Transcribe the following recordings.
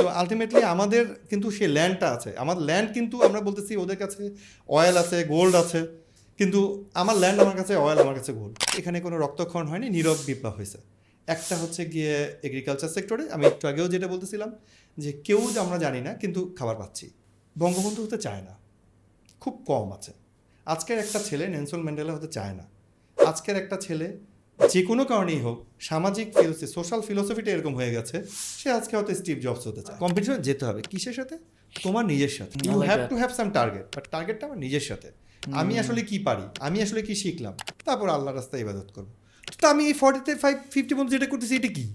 So ultimately আমাদের কিন্তু সে ল্যান্ডটা আছে। আমার ল্যান্ড কিন্তু আমরা বলতেছি ওদের কাছে অয়েল আছে গোল্ড আছে। কিন্তু আমার ল্যান্ড আমার কাছে অয়েল আমার কাছে গোল্ড এখানে কোনো রক্তক্ষরণ হয়নি, নীরব বিপ্লব হয়েছে। একটা হচ্ছে গিয়ে এগ্রিকালচার সেক্টরে আমি একটু আগেও যেটা বলতেছিলাম যে কেউ যে আমরা জানি না, কিন্তু খাবার পাচ্ছি। বঙ্গবন্ধু হতে চায় না। খুব কম আছে। আজকের একটা ছেলে নেনসন ম্যান্ডেলা হতে চায় না। আজকের একটা ছেলে যে কোনো কারণেই হোক সামাজিক ফিলোসফি সোশ্যাল ফিলোসফিটা এরকম হয়ে গেছে সে আজকে হয়তো স্টিভ জবস হতে চায়। কম্পিটিশন যেতে হবে। কিসের সাথে? তোমার নিজের সাথে। You have to have some target but টার্গেটটা আমার নিজের সাথে। আমি আসলে কি পারি? আমি আসলে কি শিখলাম? তারপর আল্লাহ রাস্তায় ইবাদত করব। তো আমি এই ফর্টিতে ফাইভ ফিফটি মধ্যে যেটা করতেছি এটা কি?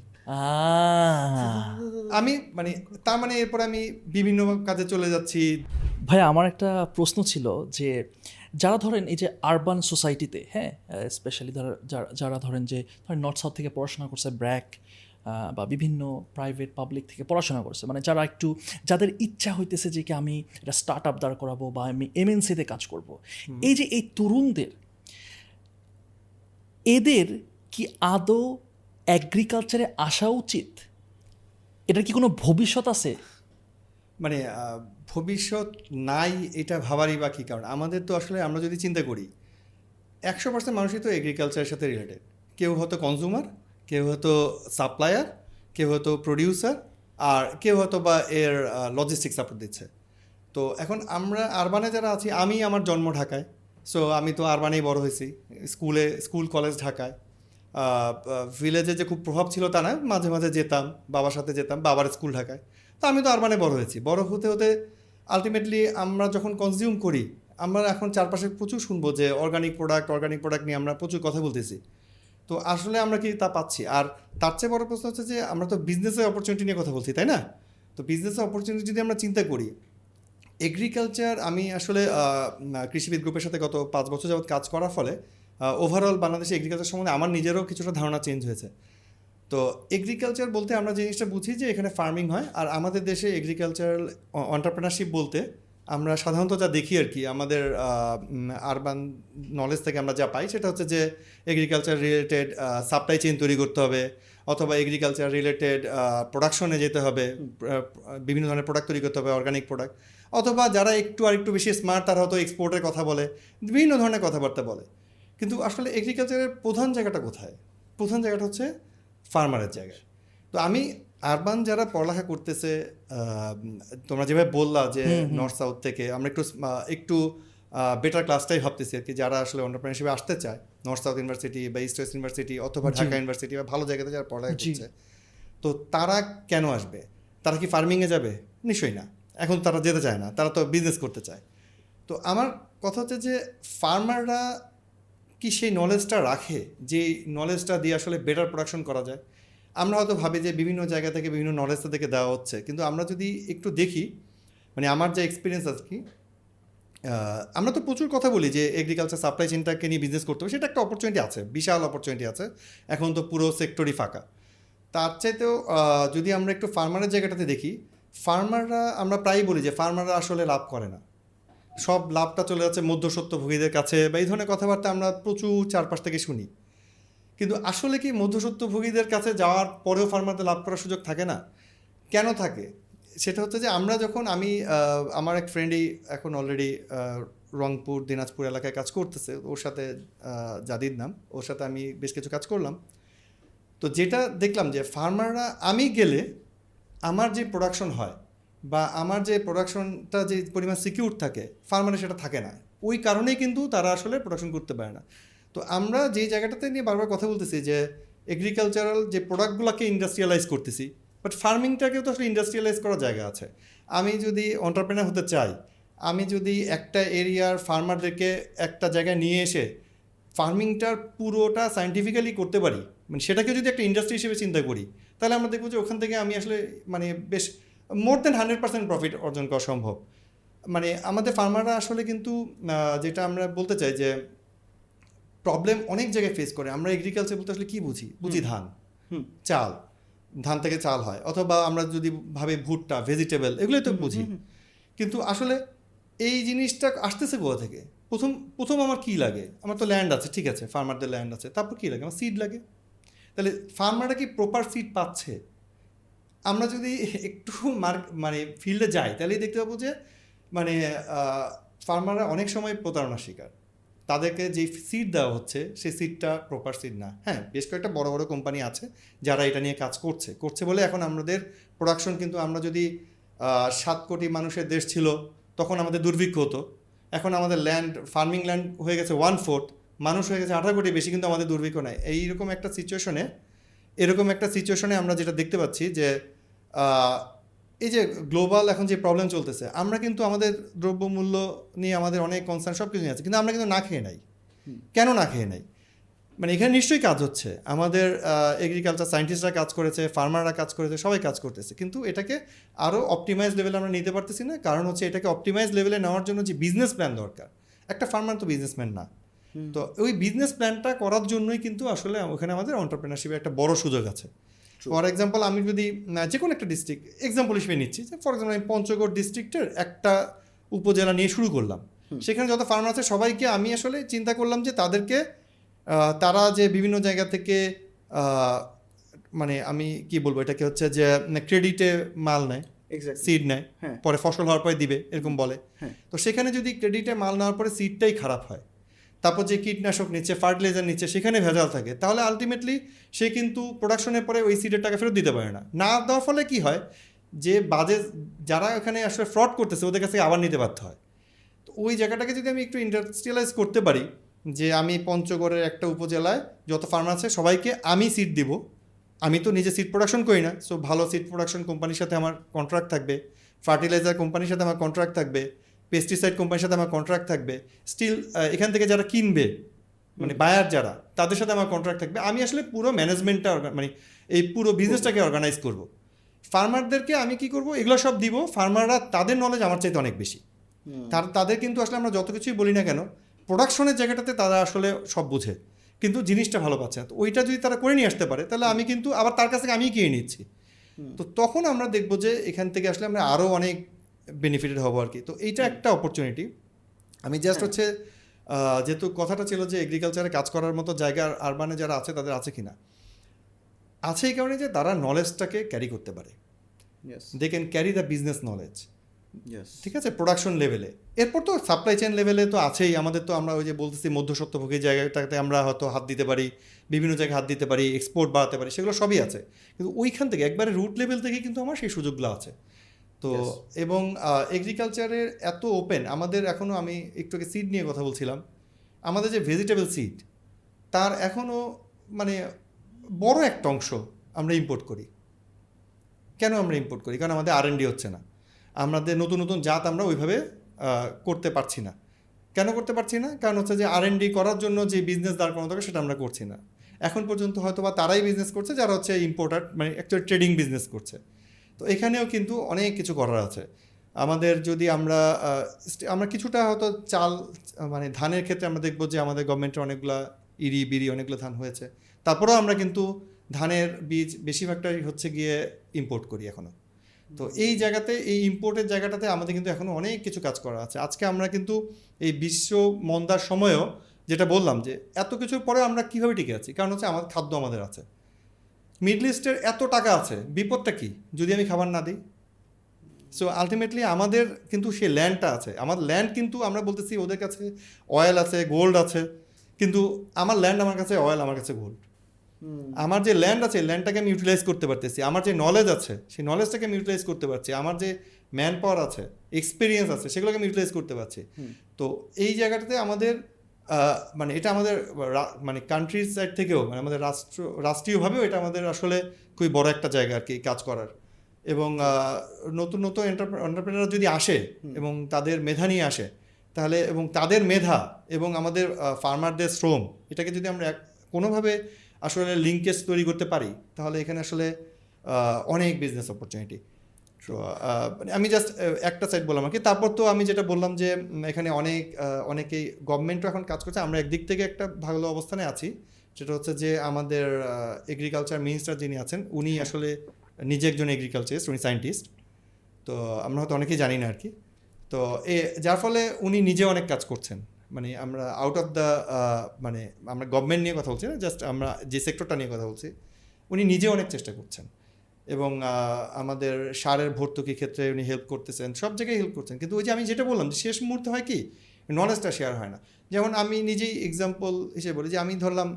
আমি মানে তার মানে এরপর আমি বিভিন্ন কাজে চলে যাচ্ছি। ভাই আমার একটা প্রশ্ন ছিল যে যারা ধরেন এই যে আরবান সোসাইটিতে হ্যাঁ স্পেশালি যারা ধরেন যে ধরেন নর্থ সাউথ থেকে পড়াশোনা করছে ব্র্যাক বা বিভিন্ন প্রাইভেট পাবলিক থেকে পড়াশোনা করছে মানে যারা একটু যাদের ইচ্ছা হইতেছে যে কি আমি এটা স্টার্ট আপ দাঁড় করাবো বা আমি এমএনসিতে কাজ করব। এই যে এই তরুণদের এদের কি আদৌ অ্যাগ্রিকালচারে আসা উচিত? এটার কি কোনো ভবিষ্যৎ আছে? মানে ভবিষ্যৎ নাই এটা ভাবারই বা কী কারণ? আমাদের তো আসলে আমরা যদি চিন্তা করি, একশো পার্সেন্ট মানুষই তো এগ্রিকালচারের সাথে রিলেটেড কেউ হয়তো কনজিউমার কেউ হয়তো সাপ্লায়ার কেউ হয়তো প্রডিউসার আর কেউ হয়তো বা এর লজিস্টিক সাপোর্ট দিচ্ছে। তো এখন আমরা আরবানে যারা আছি, আমি আমার জন্ম ঢাকায় সো আমি তো আরবানেই বড় হয়েছি। স্কুলে স্কুল কলেজ ঢাকায়। ভিলেজে যে খুব প্রভাব ছিল তা না, মাঝে মাঝে যেতাম, বাবার সাথে যেতাম, বাবার স্কুল ঢাকায়। তো আমি তো আরবানে বড় হয়েছি। বড় হতে হতে আলটিমেটলি আমরা যখন কনজিউম করি, আমরা এখন চারপাশে প্রচুর শুনব যে অর্গানিক প্রোডাক্ট অর্গানিক প্রোডাক্ট নিয়ে আমরা প্রচুর কথা বলতেছি। তো আসলে আমরা কি তা পাচ্ছি? আর তার চেয়ে বড় প্রশ্ন হচ্ছে যে আমরা তো বিজনেসের অপরচুনিটি নিয়ে কথা বলছি, তাই না? তো বিজনেসের অপরচুনিটি যদি আমরা চিন্তা করি এগ্রিকালচার আমি আসলে কৃষিবিদ গ্রুপের সাথে গত পাঁচ বছর যাবৎ কাজ করার ফলে ওভারঅল বাংলাদেশে এগ্রিকালচার সম্বন্ধে আমার নিজেরও কিছুটা ধারণা চেঞ্জ হয়েছে। তো এগ্রিকালচার বলতে আমরা জিনিসটা বুঝি যে এখানে ফার্মিং হয়, আর আমাদের দেশে এগ্রিকালচারাল অন্টারপ্রেনারশিপ বলতে আমরা সাধারণত যা দেখি আর কি, আমাদের আরবান নলেজ থেকে আমরা যা পাই সেটা হচ্ছে যে এগ্রিকালচার রিলেটেড সাপ্লাই চেইন তৈরি করতে হবে, অথবা এগ্রিকালচার রিলেটেড প্রোডাকশনে যেতে হবে বিভিন্ন ধরনের প্রোডাক্ট তৈরি করতে হবে অর্গানিক প্রোডাক্ট অথবা যারা একটু আর একটু বেশি স্মার্ট তারা হয়তো এক্সপোর্টের কথা বলে, বিভিন্ন ধরনের কথাবার্তা বলে। কিন্তু আসলে এগ্রিকালচারের প্রধান জায়গাটা কোথায়? প্রধান জায়গাটা হচ্ছে ফার্মারের জায়গায়। তো আমি আরবান যারা পড়ালেখা করতেছে তোমরা যেভাবে বললা যে নর্থ সাউথ থেকে আমরা একটু একটু বেটার ক্লাসটাই ভাবতেছি আর কি যারা আসলে অন্টারপ্রেনারশিপে আসতে চায়। নর্থ সাউথ ইউনিভার্সিটি বা ইস্ট ওয়েস্ট ইউনিভার্সিটি অথবা ঢাকা ইউনিভার্সিটি বা ভালো জায়গাতে যারা পড়ালেখা। করছে তো তারা কেন আসবে? তারা কি ফার্মিংয়ে যাবে? নিশ্চয়ই না। এখন তারা যেতে চায় না তারা তো বিজনেস করতে চায়। তো আমার কথা হচ্ছে যে ফার্মাররা কি সেই নলেজটা রাখে যে নলেজটা দিয়ে আসলে বেটার প্রোডাকশন করা যায়? আমরা হয়তো ভাবি যে বিভিন্ন জায়গা থেকে বিভিন্ন নলেজ তাদেরকে দেওয়া হচ্ছে। কিন্তু আমরা যদি একটু দেখি মানে আমার যে এক্সপিরিয়েন্স আছে কি আমরা তো প্রচুর কথা বলি যে এগ্রিকালচার সাপ্লাই চেনটাকে নিয়ে বিজনেস করতে হবে। সেটা একটা অপরচুনিটি আছে, বিশাল অপরচুনিটি আছে। এখন তো পুরো সেক্টরই ফাঁকা। তার চাইতেও যদি আমরা একটু ফার্মারের জায়গাটাতে দেখি ফার্মাররা আমরা প্রায়ই বলি যে ফার্মাররা আসলে লাভ করে না। সব লাভটা চলে যাচ্ছে মধ্যসত্ত্বভোগীদের কাছে বা এই ধরনের কথাবার্তা আমরা প্রচুর চারপাশ থেকে শুনি। কিন্তু আসলে কি মধ্যসত্ত্বভোগীদের কাছে যাওয়ার পরেও ফার্মারদের লাভ করার সুযোগ থাকে না? কেন থাকে? সেটা হচ্ছে যে আমরা যখন আমি আমার এক ফ্রেন্ডই এখন অলরেডি রংপুর, দিনাজপুর এলাকায় কাজ করতেছে। ওর সাথে জাদিদ নাম। ওর সাথে আমি বেশ কিছু কাজ করলাম। তো যেটা দেখলাম যে ফার্মাররা আমি গেলে আমার যে প্রোডাকশন হয় বা আমার যে প্রোডাকশনটা যে পরিমাণ সিকিউর থাকে ফার্মারে সেটা থাকে না। ওই কারণেই কিন্তু তারা আসলে প্রোডাকশন করতে পারে না। তো আমরা যে জায়গাটাতে নিয়ে বারবার কথা বলতেছি যে এগ্রিকালচারাল যে প্রোডাক্টগুলোকে ইন্ডাস্ট্রিয়ালাইজ করতেছি বাট ফার্মিংটাকেও তো আসলে ইন্ডাস্ট্রিয়ালাইজ করার জায়গা আছে। আমি যদি অন্টারপ্রেনার হতে চাই, আমি যদি একটা এরিয়ার ফার্মারদেরকে একটা জায়গায় নিয়ে এসে ফার্মিংটার পুরোটা সায়েন্টিফিক্যালি করতে পারি মানে সেটাকে যদি একটা ইন্ডাস্ট্রি হিসেবে চিন্তা করি, তাহলে আমরা দেখব যে ওখান থেকে আমি আসলে মানে বেশ more than hundred percent profit অর্জন করা সম্ভব। মানে আমাদের ফার্মাররা আসলে কিন্তু যেটা আমরা বলতে চাই যে প্রবলেম অনেক জায়গায় ফেস করে। আমরা এগ্রিকালচার বলতে আসলে কি বুঝি? বুঝি ধান। চাল। ধান থেকে চাল হয়। অথবা আমরা যদি ভাবি ভুট্টা ভেজিটেবল এগুলোই তো বুঝি। কিন্তু আসলে এই জিনিসটা আসতেছে কোথা থেকে? প্রথম প্রথম আমার কি লাগে? আমার তো ল্যান্ড আছে ঠিক আছে ফার্মারদের ল্যান্ড আছে। তারপর কি লাগে? আমার সিড লাগে। তাহলে ফার্মাররা কি প্রপার সিড পাচ্ছে? আমরা যদি একটু মার্ক মানে ফিল্ডে যাই, তাহলেই দেখতে পাবো যে মানে ফার্মাররা অনেক সময় প্রতারণার শিকার। তাদেরকে যে সিট দেওয়া হচ্ছে, সেই সিটটা প্রপার সিট না। হ্যাঁ বেশ কয়েকটা বড় বড় কোম্পানি আছে যারা এটা নিয়ে কাজ করছে। করছে বলে এখন আমাদের প্রোডাকশন কিন্তু আমরা যদি সাত কোটি মানুষের দেশ ছিল, তখন আমাদের দুর্ভিক্ষ হতো। এখন আমাদের ল্যান্ড ফার্মিং ল্যান্ড হয়ে গেছে ওয়ান ফোর্থ মানুষ হয়ে গেছে আঠারো কোটি, বেশি কিন্তু আমাদের দুর্ভিক্ষ নাই। এইরকম একটা সিচুয়েশনে এরকম একটা সিচুয়েশনে আমরা যেটা দেখতে পাচ্ছি যে এই যে গ্লোবাল এখন যে প্রবলেম চলতেছে আমরা কিন্তু আমাদের দ্রব্যমূল্য নিয়ে আমাদের অনেক কনসার্ন সব কিছু নিয়ে আছে কিন্তু আমরা কিন্তু না খেয়ে নাই। কেন না খেয়ে নাই? মানে এখানে নিশ্চয়ই কাজ হচ্ছে। আমাদের এগ্রিকালচার সায়েন্টিস্টরা কাজ করেছে ফার্মাররা কাজ করেছে সবাই কাজ করতেছে। কিন্তু এটাকে আরও অপটিমাইজ লেভেলে আমরা নিতে পারতেছি না। কারণ হচ্ছে এটাকে অপটিমাইজ লেভেলে নেওয়ার জন্য যে বিজনেস প্ল্যান দরকার। একটা ফার্মার তো বিজনেসম্যান না। তো ওই বিজনেস প্ল্যানটা করার জন্যই কিন্তু আসলে ওখানে আমাদের অন্টারপ্রেনারশিপের একটা বড় সুযোগ আছে। ফর এক্সাম্পল আমি যদি যে কোনো একটা ডিস্ট্রিক্ট এক্সাম্পল হিসেবে নিচ্ছি যে ফর এক্সাম্পল আমি পঞ্চগড় ডিস্ট্রিক্টের একটা উপজেলা নিয়ে শুরু করলাম। সেখানে যত ফার্মার আছে সবাইকে আমি আসলে চিন্তা করলাম যে তাদেরকে তারা যে বিভিন্ন জায়গা থেকে মানে আমি কি বলব এটাকে হচ্ছে যে ক্রেডিটে মাল নেয় সিড নেয় হ্যাঁ। পরে ফসল হওয়ার পরে দিবে এরকম বলে। হ্যাঁ। তো সেখানে যদি ক্রেডিটে মাল নেওয়ার পরে সিডটাই খারাপ হয় তারপর যে কীটনাশক নিচ্ছে, ফার্টিলাইজার নিচ্ছে, সেখানে ভেজাল থাকে। তাহলে আলটিমেটলি সে কিন্তু প্রোডাকশনের পরে ওই সিডের টাকা ফেরত দিতে পারে না। না দেওয়ার ফলে কি হয়? যে বাজে যারা এখানে আসলে ফ্রড করতেছে, ওদের কাছে আবার নিতে বাধ্য হয়। তো ওই জায়গাটাকে যদি আমি একটু ইন্ডাস্ট্রিয়ালাইজ করতে পারি, যে আমি পঞ্চগড়ের একটা উপজেলায় যত ফার্মার আছে, সবাইকে আমি সিট দিব। আমি তো নিজে সিড প্রোডাকশন করি না। সো ভালো সিড প্রোডাকশন কোম্পানির সাথে আমার কন্ট্রাক্ট থাকবে। ফার্টিলাইজার কোম্পানির সাথে আমার কন্ট্রাক্ট থাকবে। পেস্টিসাইড কোম্পানির সাথে আমার কন্ট্রাক্ট থাকবে স্টিল এখান থেকে যারা কিনবে মানে বায়ার যারা তাদের সাথে আমার কন্ট্রাক্ট থাকবে। আমি আসলে পুরো ম্যানেজমেন্টটা মানে এই পুরো বিজনেসটাকে অর্গানাইজ করব। ফার্মারদেরকে আমি কি করব? এগুলো সব দিব। ফার্মাররা তাদের নলেজ আমার চাইতে অনেক বেশি। তার তাদের কিন্তু আসলে আমরা যত কিছুই বলি না কেন প্রোডাকশনের জায়গাটাতে তারা আসলে সব বুঝে। কিন্তু জিনিসটা ভালো পাচ্ছে না। তো ওইটা যদি তারা করে নিয়ে আসতে পারে তাহলে আমি কিন্তু আবার তার কাছ থেকে আমিই কিনে নিচ্ছি। তো তখন আমরা দেখব যে এখান থেকে আসলে আমরা আরও অনেক বেনিফিটেড হব আর কি। তো এইটা একটা অপরচুনিটি আমি জাস্ট হচ্ছে যেহেতু কথাটা ছিল যে এগ্রিকালচারে কাজ করার মতো জায়গা আরবানে যারা আছে তাদের আছে কিনা? আছে এই কারণে যে তারা নলেজটাকে ক্যারি করতে পারে। They can carry the business knowledge ঠিক আছে? প্রোডাকশন লেভেলে এরপর তো সাপ্লাই চেন লেভেলে তো আছেই। আমাদের তো আমরা ওই যে বলতেছি মধ্যস্বত্বভোগী জায়গাটাতে আমরা হয়তো হাত দিতে পারি বিভিন্ন জায়গায় হাত দিতে পারি এক্সপোর্ট বাড়াতে পারি সেগুলো সবই আছে। কিন্তু ওইখান থেকে একবারে রুট লেভেল থেকে কিন্তু আমার সেই সুযোগগুলো আছে। তো এবং এগ্রিকালচারের এত ওপেন আমাদের এখনও আমি একটু আগে সিড নিয়ে কথা বলছিলাম আমাদের যে ভেজিটেবল সিড তার এখনও মানে বড় একটা অংশ আমরা ইম্পোর্ট করি। কেন আমরা ইম্পোর্ট করি? কারণ আমাদের আর হচ্ছে না। আমাদের নতুন নতুন জাত আমরা ওইভাবে করতে পারছি না। কেন করতে পারছি না? কারণ হচ্ছে যে আর করার জন্য যে বিজনেস দাঁড় করানো দরকার সেটা আমরা করছি না। এখন পর্যন্ত হয়তো বা তারাই বিজনেস করছে যারা হচ্ছে ইম্পোর্টার মানে অ্যাকচুয়ালি ট্রেডিং বিজনেস করছে। তো এখানেও কিন্তু অনেক কিছু করার আছে। আমাদের যদি আমরা আমরা কিছুটা হয়তো চাল মানে ধানের ক্ষেত্রে আমরা দেখব যে আমাদের গভর্নমেন্টের অনেকগুলা ইরি, বিরি অনেকগুলো ধান হয়েছে। তারপরেও আমরা কিন্তু ধানের বীজ বেশিরভাগটাই হচ্ছে গিয়ে ইম্পোর্ট করি এখনও তো এই জায়গাতে, এই ইম্পোর্টের জায়গাটাতে আমাদের কিন্তু এখনও অনেক কিছু কাজ করা আছে। আজকে আমরা কিন্তু এই বিশ্ব মন্দার সময়ও যেটা বললাম যে এত কিছুর পরে আমরা কীভাবে টিকে আছি? কারণ হচ্ছে আমাদের খাদ্য আমাদের আছে। মিডল ইস্টের এত টাকা আছে বিপদটা কি? যদি আমি খাবার না দিই? সো আলটিমেটলি আমাদের কিন্তু সে ল্যান্ডটা আছে। আমার ল্যান্ড কিন্তু আমরা বলতেছি ওদের কাছে অয়েল আছে গোল্ড আছে কিন্তু আমার ল্যান্ড আমার কাছে অয়েল আমার কাছে গোল্ড আমার যে ল্যান্ড আছে ল্যান্ডটাকে আমি ইউটিলাইজ করতে পারতেছি। আমার যে নলেজ আছে সেই নলেজটাকে আমি ইউটিলাইজ করতে পারছি। আমার যে ম্যান পাওয়ার আছে এক্সপিরিয়েন্স আছে সেগুলোকে আমি ইউটিলাইজ করতে পারছি। তো এই জায়গাটাতে আমাদের মানে এটা আমাদের মানে কান্ট্রির সাইড থেকেও মানে আমাদের রাষ্ট্র রাষ্ট্রীয়ভাবেও এটা আমাদের আসলে খুবই বড় একটা জায়গা আর কি কাজ করার। এবং নতুন নতুন এন্টারপ্রেনার যদি আসে এবং তাদের মেধা নিয়ে আসে তাহলে এবং তাদের মেধা এবং আমাদের ফার্মারদের শ্রম এটাকে যদি আমরা এক- কোনোভাবে আসলে লিঙ্কেজ তৈরি করতে পারি তাহলে এখানে আসলে অনেক বিজনেস অপরচুনিটি আমি জাস্ট একটা সাইড বললাম আর কি। তারপর তো আমি যেটা বললাম যে এখানে অনেক অনেকেই গভর্নমেন্টও এখন কাজ করছে। আমরা একদিক থেকে একটা ভালো অবস্থানে আছি। সেটা হচ্ছে যে আমাদের এগ্রিকালচার মিনিস্টার যিনি আছেন উনি আসলে নিজে একজন এগ্রিকালচারিস্ট উনি সায়েন্টিস্ট তো আমরা হয়তো অনেকেই জানি না আর কি। তো এ যার ফলে উনি নিজে অনেক কাজ করছেন। মানে আমরা আউট অফ দ্য মানে আমরা গভর্নমেন্ট নিয়ে কথা বলছি না জাস্ট আমরা যে সেক্টরটা নিয়ে কথা বলছি উনি নিজে অনেক চেষ্টা করছেন। এবং আমাদের সারের ভর্তুকি ক্ষেত্রে উনি হেল্প করতেছেন, সব জায়গায় হেল্প করছেন। কিন্তু ওই যে আমি যেটা বললাম যে শেষ মুহূর্তে হয় কি? নলেজটা শেয়ার হয় না। যেমন আমি নিজেই এক্সাম্পল হিসেবে বলি যে আমি ধরলাম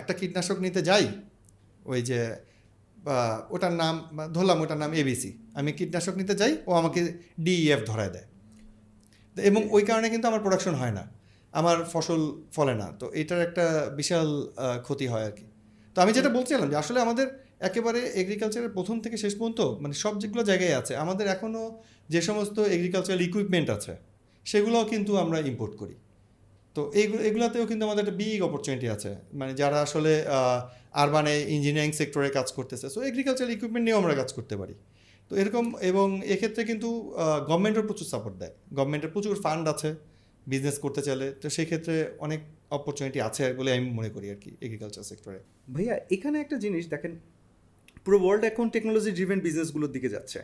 একটা কীটনাশক নিতে যাই, ওই যে ওটার নাম ধরলাম ওটার নাম এবিসি আমি কীটনাশক নিতে যাই, ও আমাকে ডিইএফ ধরায় দেয়। এবং ওই কারণে কিন্তু আমার প্রোডাকশন হয় না। আমার ফসল ফলে না। তো এটার একটা বিশাল ক্ষতি হয় আর কি। তো আমি যেটা বলছিলাম যে আসলে আমাদের একেবারে এগ্রিকালচারের প্রথম থেকে শেষ পর্যন্ত মানে সব যেগুলো জায়গায় আছে, আমাদের এখনও যে সমস্ত এগ্রিকালচারাল ইকুইপমেন্ট আছে, সেগুলোও কিন্তু আমরা ইম্পোর্ট করি। তো এইগুলো এগুলোতেও কিন্তু আমাদের একটা বিগ অপরচুনিটি আছে। মানে যারা আসলে আরবানে ইঞ্জিনিয়ারিং সেক্টরে কাজ করতেছে সো এগ্রিকালচারাল ইকুইপমেন্ট নিয়েও আমরা কাজ করতে পারি। তো এরকম, এবং এক্ষেত্রে কিন্তু গভর্নমেন্টও প্রচুর সাপোর্ট দেয়। গভর্নমেন্টের প্রচুর ফান্ড আছে বিজনেস করতে চাইলে, তো সেই ক্ষেত্রে অনেক অপরচুনিটি আছে বলে আমি মনে করি আর কি এগ্রিকালচার সেক্টরে ভাইয়া, এখানে একটা জিনিস দেখেন পুরো ওয়ার্ল্ড এখন টেকনোলজি ড্রিভেন বিজনেসগুলোর দিকে যাচ্ছে।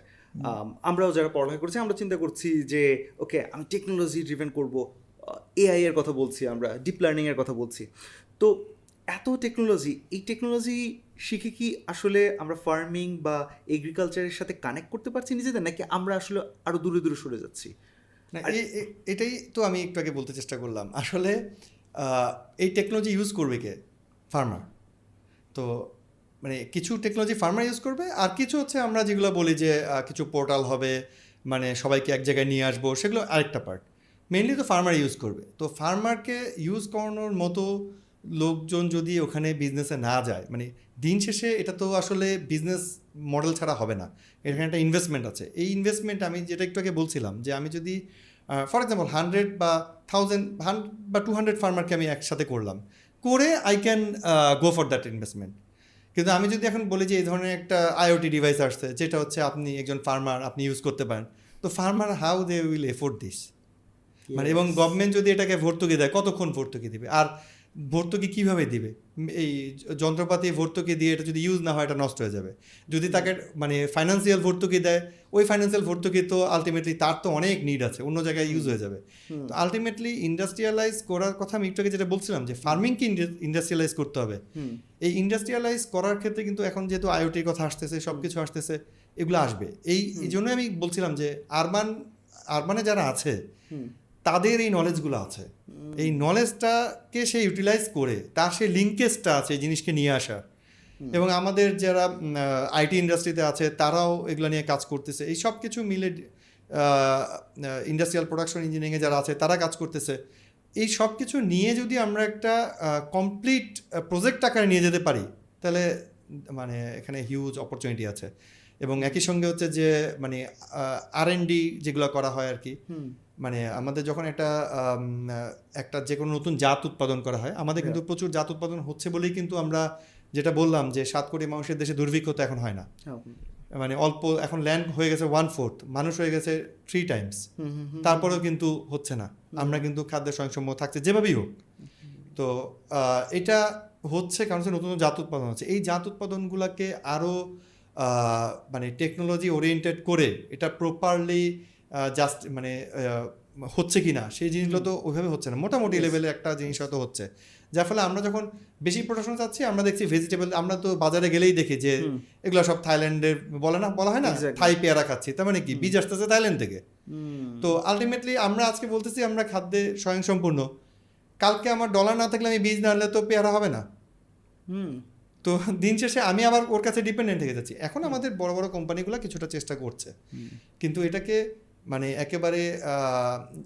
আমরাও যারা পড়ালেখা করছি আমরা চিন্তা করছি যে ওকে আমি টেকনোলজি ড্রিভেন করব এআই এর কথা বলছি আমরা ডিপ লার্নিং এর কথা বলছি। তো এত টেকনোলজি এই টেকনোলজি শিখে কি আসলে আমরা ফার্মিং বা এগ্রিকালচারের সাথে কানেক্ট করতে পারছি নিজেদের নাকি আমরা আসলে আরও দূরে দূরে সরে যাচ্ছি? না এটাই তো আমি একটু আগে বলতে চেষ্টা করলাম। আসলে এই টেকনোলজি ইউজ করবে কে? ফার্মার তো মানে কিছু টেকনোলজি ফার্মার ইউজ করবে, আর কিছু হচ্ছে আমরা যেগুলো বলি যে কিছু পোর্টাল হবে মানে সবাইকে এক জায়গায় নিয়ে আসব, সেগুলো আরেকটা পার্ট মেনলি তো ফার্মার ইউজ করবে। তো ফার্মারকে ইউজ করানোর মতো লোকজন যদি ওখানে বিজনেসে না যায় মানে দিন শেষে এটা তো আসলে বিজনেস মডেল ছাড়া হবে না। এখানে একটা ইনভেস্টমেন্ট আছে। এই ইনভেস্টমেন্ট আমি যেটা একটু আগে বলছিলাম যে, আমি যদি ফর এক্সাম্পল হান্ড্রেড বা থাউজেন্ড বা টু হান্ড্রেড ফার্মারকে আমি একসাথে করলাম, করে I can go for that investment কিন্তু আমি যদি এখন বলি যে এই ধরনের একটা আইওটি ডিভাইস আসছে যেটা হচ্ছে আপনি একজন ফার্মার আপনি ইউজ করতে পারেন তো farmer how they will afford this মানে এবং গভর্নমেন্ট যদি এটাকে ভর্তুকি দেয় কতক্ষণ ভর্তুকি দেবে? আর ভর্তুকি কীভাবে দিবে? এই যন্ত্রপাতি ভর্তুকি দিয়ে এটা যদি ইউজ না হয় এটা নষ্ট হয়ে যাবে। যদি তাকে মানে ফাইন্যান্সিয়াল ভর্তুকি দেয় ওই ফাইন্যান্সিয়াল ভর্তুকি তো আলটিমেটলি তার তো অনেক নিড আছে অন্য জায়গায় ইউজ হয়ে যাবে। তো আলটিমেটলি ইন্ডাস্ট্রিয়ালাইজ করার কথা আমি একটু আগে যেটা বলছিলাম যে ফার্মিংকে ইন্ডাস্ট্রিয়ালাইজ করতে হবে। এই ইন্ডাস্ট্রিয়ালাইজ করার ক্ষেত্রে কিন্তু এখন যেহেতু আইওটির কথা আসতেছে সব কিছু আসতেছে এগুলো আসবে। এই এই জন্যই আমি বলছিলাম যে আরবান আরবানে যারা আছে তাদের এই নলেজগুলো আছে। এই নলেজটাকে সে ইউটিলাইজ করে তার সেই লিঙ্কেজটা আছে এই জিনিসকে নিয়ে আসা। এবং আমাদের যারা আইটি ইন্ডাস্ট্রিতে আছে তারাও এগুলো নিয়ে কাজ করতেছে। এই সব কিছু মিলে ইন্ডাস্ট্রিয়াল প্রোডাকশন ইঞ্জিনিয়ারিংয়ে যারা আছে তারা কাজ করতেছে। এই সব কিছু নিয়ে যদি আমরা একটা কমপ্লিট প্রজেক্ট আকারে নিয়ে যেতে পারি তাহলে মানে এখানে হিউজ অপরচুনিটি আছে। এবং একই সঙ্গে হচ্ছে যে মানে আর এন ডি যেগুলো করা হয় আর কি মানে আমাদের যখন একটা একটা যে কোনো নতুন জাত উৎপাদন করা হয় আমাদের কিন্তু প্রচুর জাত উৎপাদন হচ্ছে বলেই কিন্তু আমরা যেটা বললাম যে সাত কোটি মানুষের দেশে দুর্ভিক্ষ তো এখন হয় না। মানে অল্প এখন ল্যান্ড হয়ে গেছে ওয়ান ফোর্থ মানুষ হয়ে গেছে থ্রি টাইমস তারপরেও কিন্তু হচ্ছে না। আমরা কিন্তু খাদ্যের স্বয়ংসম্য থাকছে যেভাবেই হোক। তো এটা হচ্ছে কারণ হচ্ছে নতুন নতুন জাত উৎপাদন হচ্ছে। এই জাত উৎপাদনগুলোকে আরও মানে টেকনোলজি ওরিয়েন্টেড করে এটা প্রপারলি জাস্ট মানে হচ্ছে কি না সেই জিনিসগুলো তো ওইভাবে হচ্ছে না। মোটামুটি লেভেলে একটা জিনিস হয়তো হচ্ছে। যার ফলে আমরা যখন বেশি প্রোডাকশন চাচ্ছি আমরা দেখছি ভেজিটেবল আমরা তো বাজারে গেলেই দেখি যে এগুলো সব থাইল্যান্ডের বলে না বলা হয় না. থাই পেয়ারা খাচ্ছি। তার মানে কি? বীজ আসতেছে থাইল্যান্ড থেকে। তো আলটিমেটলি আমরা আজকে বলতেছি আমরা খাদ্যে স্বয়ংসম্পূর্ণ। কালকে আমার ডলার না থাকলে আমি বীজ না আনলে তো পেয়ারা হবে না। তো দিন শেষে আমি আবার ওর কাছে ডিপেন্ডেন্ট হয়ে যাচ্ছি। এখন আমাদের বড় বড় কোম্পানিগুলো কিছুটা চেষ্টা করছে। কিন্তু এটাকে মানে একেবারে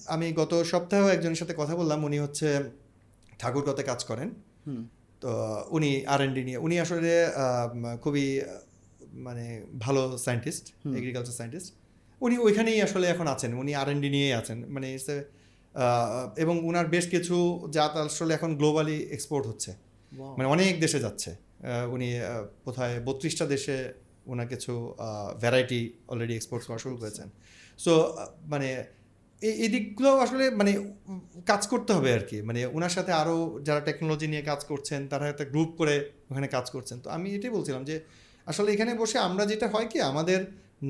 আমি গত সপ্তাহেও একজনের সাথে কথা বললাম উনি হচ্ছে ঠাকুরগতে কাজ করেন। তো উনি আর এন ডি নিয়ে উনি আসলে খুবই মানে ভালো সায়েন্টিস্ট এগ্রিকালচার সায়েন্টিস্ট উনি ওইখানেই আসলে এখন আছেন উনি আর এন ডি নিয়েই আছেন। মানে এবং উনার বেশ কিছু জাত আসলে এখন গ্লোবালি এক্সপোর্ট হচ্ছে। মানে অনেক দেশে যাচ্ছে। উনি কোথায় বত্রিশটা দেশে ওনার কিছু ভ্যারাইটি অলরেডি এক্সপোর্ট করা শুরু করেছেন। সো মানে এই এই দিকগুলো আসলে মানে কাজ করতে হবে আর কি। মানে ওনার সাথে আরও যারা টেকনোলজি নিয়ে কাজ করছেন তারা একটা গ্রুপ করে ওখানে কাজ করছেন। তো আমি এটাই বলছিলাম যে আসলে এখানে বসে আমরা যেটা হয় কি আমাদের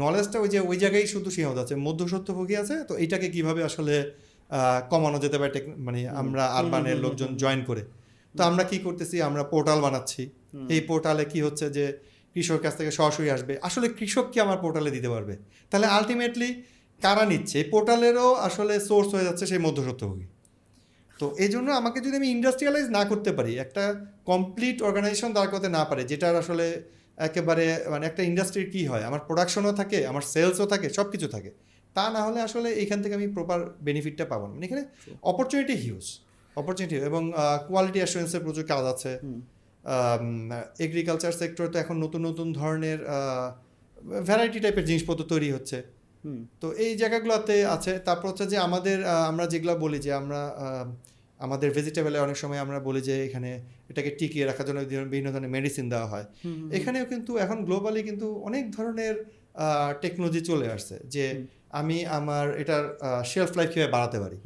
নলেজটা ওই যে ওই জায়গায় শুধু সীমাবদ্ধ আছে। মধ্যসত্যভোগী আছে তো এইটাকে কীভাবে আসলে কমানো যেতে পারে মানে আমরা আরবানের লোকজন জয়েন করে। তো আমরা কি করতেছি আমরা পোর্টাল বানাচ্ছি। এই পোর্টালে কি হচ্ছে যে কৃষকের কাছ থেকে সরাসরি আসবে। আসলে কৃষক কি আমার পোর্টালে দিতে পারবে? তাহলে আলটিমেটলি কারা নিচ্ছে? এই পোর্টালেরও আসলে সোর্স হয়ে যাচ্ছে সেই মধ্যসত্ত্বভোগী তো এই জন্য আমাকে যদি আমি ইন্ডাস্ট্রিয়ালাইজ না করতে পারি একটা কমপ্লিট অর্গানাইজেশন দাঁড় করতে না পারে যেটার আসলে একেবারে মানে একটা ইন্ডাস্ট্রির কী হয়? আমার প্রোডাকশনও থাকে আমার সেলসও থাকে সব কিছু থাকে। তা না হলে আসলে এইখান থেকে আমি প্রপার বেনিফিটটা পাবো না। মানে এখানে অপরচুনিটি হিউজ অপরচুনিটি এবং কোয়ালিটি অ্যাসুরেন্সের প্রচুর কাজ আছে। এগ্রিকালচার সেক্টরে তো এখন নতুন নতুন ধরনের ভ্যারাইটি টাইপের জিনিসপত্র তৈরি হচ্ছে। তো এই জায়গাগুলোতে আছে। তারপর হচ্ছে যে আমাদের আমরা যেগুলো বলি যে আমরা আমাদের ভেজিটেবলে অনেক সময় আমরা বলি যে এখানে এটাকে টিকিয়ে রাখার জন্য বিভিন্ন- বিভিন্ন ধরনের মেডিসিন দেওয়া হয়। এখানেও কিন্তু এখন গ্লোবালি কিন্তু অনেক ধরনের টেকনোলজি চলে আসছে যে আমি আমার এটার শেলফ লাইফ কীভাবে বাড়াতে পারি?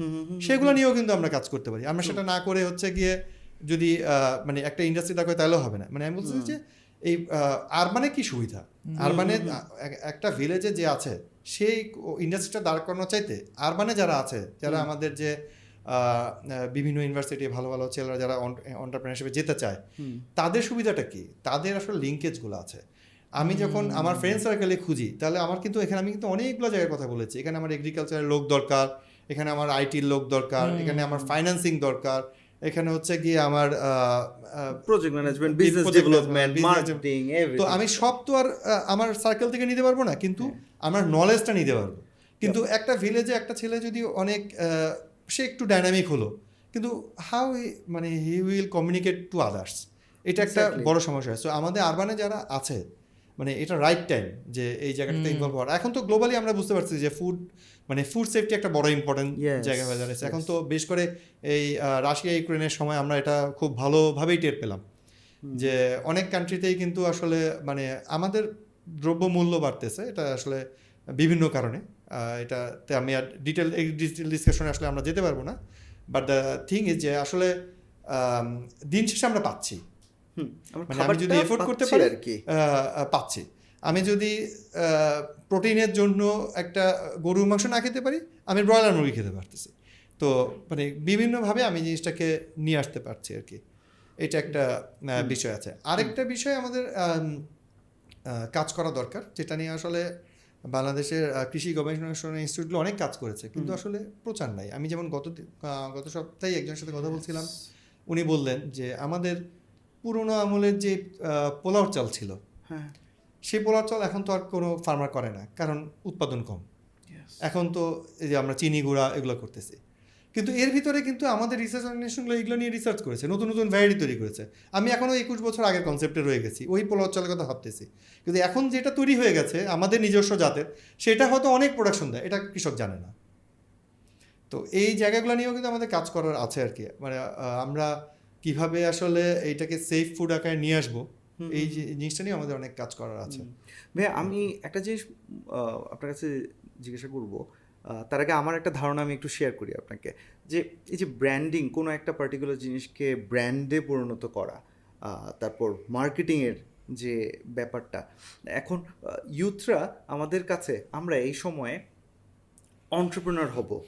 সেগুলো নিয়েও কিন্তু আমরা কাজ করতে পারি। আমরা সেটা না করে হচ্ছে গিয়ে যদি আহ, মানে একটা ইন্ডাস্ট্রি দেখো তাহলেও হবে না। মানে আমি বলছি যে এই আরবানে কি সুবিধা? আরবানে একটা ভিলেজে যে আছে সেই ইন্ডাস্ট্রিটা দাঁড় করানোর চাইতে আরবানে যারা আছে যারা আমাদের যে বিভিন্ন ইউনিভার্সিটি ভালো ভালো ছেলেরা যারা অন্টারপ্রেনারশিপে যেতে চায় তাদের সুবিধাটা কি? তাদের আসলে লিঙ্কেজগুলো আছে। আমি যখন আমার ফ্রেন্ড সার্কেলে খুঁজি তাহলে আমার কিন্তু এখানে আমি কিন্তু অনেকগুলো জায়গায় কথা বলেছি। এখানে আমার এগ্রিকালচারের লোক দরকার এখানে আমার আইটির লোক দরকার এখানে আমার ফাইন্যান্সিং দরকার এখানে হচ্ছে গিয়ে আমার project management business development marketing তো আমি সব তো আর আমার সার্কেল থেকে নিতে পারব না কিন্তু আমার নলেজটা নিতে পারব। কিন্তু একটা ভিলেজে একটা ছেলে যদি অনেক সে একটু ডাইনামিক হলো কিন্তু হাউ মানে he will communicate to others এটা একটা বড় সমস্যা। সো আমাদের আরবানে যারা আছে মানে এটা রাইট টাইম যে এই জায়গাটাতে ইনভলভ হওয়ার। এখন তো গ্লোবালি আমরা বুঝতে পারছি যে ফুড মানে ফুড সেফটি একটা বড় ইম্পর্টেন্ট জায়গা হয়ে দাঁড়িয়েছে এখন তো বেশ করে এই রাশিয়া ইউক্রেনের সময় আমরা এটা খুব ভালোভাবেই টের পেলাম। যে অনেক কান্ট্রিতেই কিন্তু আসলে মানে আমাদের দ্রব্যমূল্য বাড়তেছে এটা আসলে বিভিন্ন কারণে। এটাতে আমি আর ডিটেল ডিটেল ডিসকাশনে আসলে আমরা যেতে পারব না। বাট দ্য থিং ইজ যে আসলে দিন শেষে আমরা পাচ্ছি। মানে আমি যদি এফোর্ট করতে পারি আর কি। পাচ্ছি। আমি যদি প্রোটিনের জন্য একটা গরুর মাংস না খেতে পারি আমি ব্রয়লার মুরগি খেতে পারতেছি। তো মানে বিভিন্নভাবে আমি জিনিসটাকে নিয়ে আসতে পারছি আর কি। এটা একটা বিষয় আছে। আরেকটা বিষয় আমাদের কাজ করা দরকার যেটা নিয়ে আসলে বাংলাদেশের কৃষি গবেষণা ইনস্টিটিউটগুলো অনেক কাজ করেছে কিন্তু আসলে প্রচার নাই। আমি যেমন গত গত সপ্তাহে একজনের সাথে কথা বলছিলাম উনি বললেন যে আমাদের পুরোনো আমলের যে আহ, পোলাও চাল ছিল হ্যাঁ। সেই পোলাও চাল এখন তো আর কোনো ফার্মার করে না কারণ উৎপাদন কম। এখন তো এই যে আমরা চিনি গুঁড়া এগুলো করতেছি। কিন্তু এর ভিতরে কিন্তু আমাদের রিসার্চ অর্গানাইজেশনগুলো এগুলো নিয়ে রিসার্চ করেছে নতুন নতুন ভ্যারাইটি তৈরি করেছে। আমি এখনও একুশ বছর আগের কনসেপ্টে রয়ে গেছি ওই পোলাও চালের কথা ভাবতেছি। কিন্তু এখন যেটা তৈরি হয়ে গেছে আমাদের নিজস্ব জাতের সেটা হয়তো অনেক প্রোডাকশন দেয় এটা কৃষক জানে না। তো এই জায়গাগুলো নিয়েও কিন্তু আমাদের কাজ করার আছে আর কি। মানে আমরা কীভাবে আসলে এইটাকে সেফ ফুড আকারে নিয়ে আসব এই যে- জিনিসটা নিয়ে আমাদের অনেক কাজ করার আছে। ভাইয়া আমি একটা জিনিস আপনার কাছে জিজ্ঞাসা করব। তার আগে আমার একটা ধারণা আমি একটু শেয়ার করি আপনাকে। যে এই যে ব্র্যান্ডিং কোনো একটা পার্টিকুলার জিনিসকে ব্র্যান্ডে পরিণত করা তারপর মার্কেটিংয়ের যে ব্যাপারটা এখন ইউথরা আমাদের কাছে আমরা এই সময়ে অন্টারপ্রেনার হব।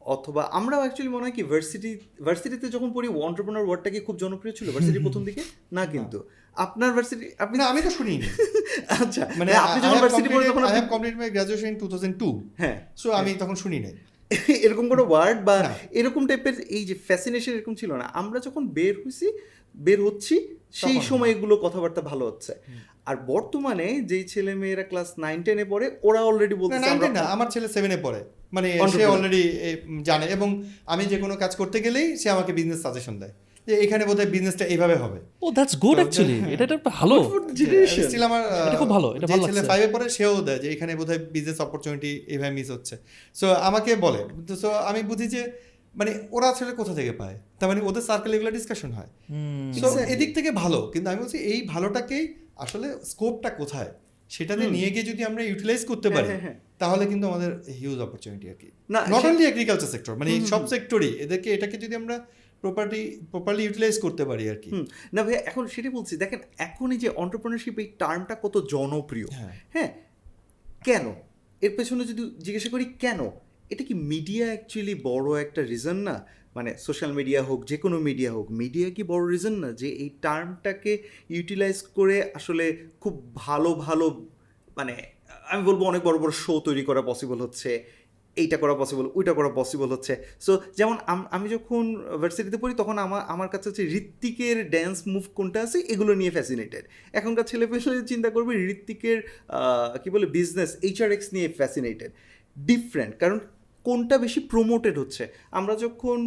অথবা আমরাও অ্যাকচুয়ালি মনে হয় কি ভার্সিটি ভার্সিটিতে যখন পড়ি অন্টারপ্রেনার ওয়ার্ডটা কি খুব জনপ্রিয় ছিল ভার্সিটির প্রথম দিকে? না কিন্তু। আপনার ভার্সিটি আপনি না আমি তো শুনিনি। আচ্ছা মানে মানে আপনি যখন ভার্সিটি পড়ে তখন I have complete my graduation in two thousand two হ্যাঁ। সো আমি তখন শুনি নাই। এরকম কোনো ওয়ার্ড বা এরকম টাইপের এই যে ফ্যাসিনেশন এরকম ছিল না। আমরা যখন বের হইছি বের হচ্ছি সেই। সময় এগুলো কথাবার্তা ভালো হচ্ছে। আর বর্তমানে যেই ছেলে মেয়েরা ক্লাস নাইন টেনে পড়ে ওরা অলরেডি বলতে না আমার ছেলে সেভেনে পড়ে। মানে সে অলরেডি জানে এবং আমি যে কোনো কাজ করতে গেলেই সে আমাকে বিজনেস সাজেশন দেয়। যে এখানে বোধহয় বিজনেসটা এইভাবে হবে। ও দ্যাটস গুড অ্যাকচুয়ালি এটা একটা ভালো. স্টিল আমার এটা খুব ভালো, এটা ভালো ছেলে লাগছে। ফাইভে পড়ে সেও দেয় যে এখানে বোধহয় বিজনেস অপরচুনিটি এইভাবে মিস হচ্ছে। সো আমাকে বলে তো সো আমি বুঝি যে মানে ওরা আসলে কোথা থেকে পায়? তার মানে ওদের সার্কেল এগুলো ডিসকাশন হয়। সো এদিক থেকে ভালো কিন্তু আমি বলছি এই ভালোটাকেই আসলে স্কোপটা কোথায়? সেটাতে নিয়ে গিয়ে যদি আমরা ইউটিলাইজ করতে হ্যাঁ, পারি হ্যাঁ, হ্যাঁ। তাহলে কিন্তু আমাদের হিউজ অপরচুনিটি আর কি। না, নট অনলি এগ্রিকালচার সেক্টর মানে সব সেক্টরই এদেরকে এটাকে যদি আমরা প্রপার্টি প্রপারলি ইউটিলাইজ করতে পারি আর কি। না ভাই এখন সেটাই বলছি দেখেন এখন এই যে অন্টারপ্রেনারশিপ এই টার্মটা কত জনপ্রিয় হ্যাঁ। হ্যাঁ? কেন? এর পেছনে যদি জিজ্ঞাসা করি কেন? এটা কি মিডিয়া অ্যাকচুয়ালি বড় একটা রিজন না? মানে সোশ্যাল মিডিয়া হোক যে কোনো মিডিয়া হোক মিডিয়া কি বড় রিজন না যে এই টার্মটাকে ইউটিলাইজ করে আসলে খুব ভালো ভালো মানে আমি বলব অনেক বড় বড় শো তৈরি করা পসিবল হচ্ছে, এইটা করা পসিবল ওইটা করা পসিবল হচ্ছে। সো যেমন আমি যখন ভার্সিটিতে পড়ি, তখন আমার আমার কাছে হচ্ছে ঋত্বিকের ড্যান্স মুভ কোনটা আছে, এগুলো নিয়ে ফ্যাসিনেটেড এখনকার ছেলে পেলে চিন্তা করবে ঋত্বিকের কি বলে বিজনেস এইচআর এক্স নিয়ে ফ্যাসিনেটেড ডিফারেন্ট কারণ কোনটা বেশি প্রমোটেড হচ্ছে? আমরা যখন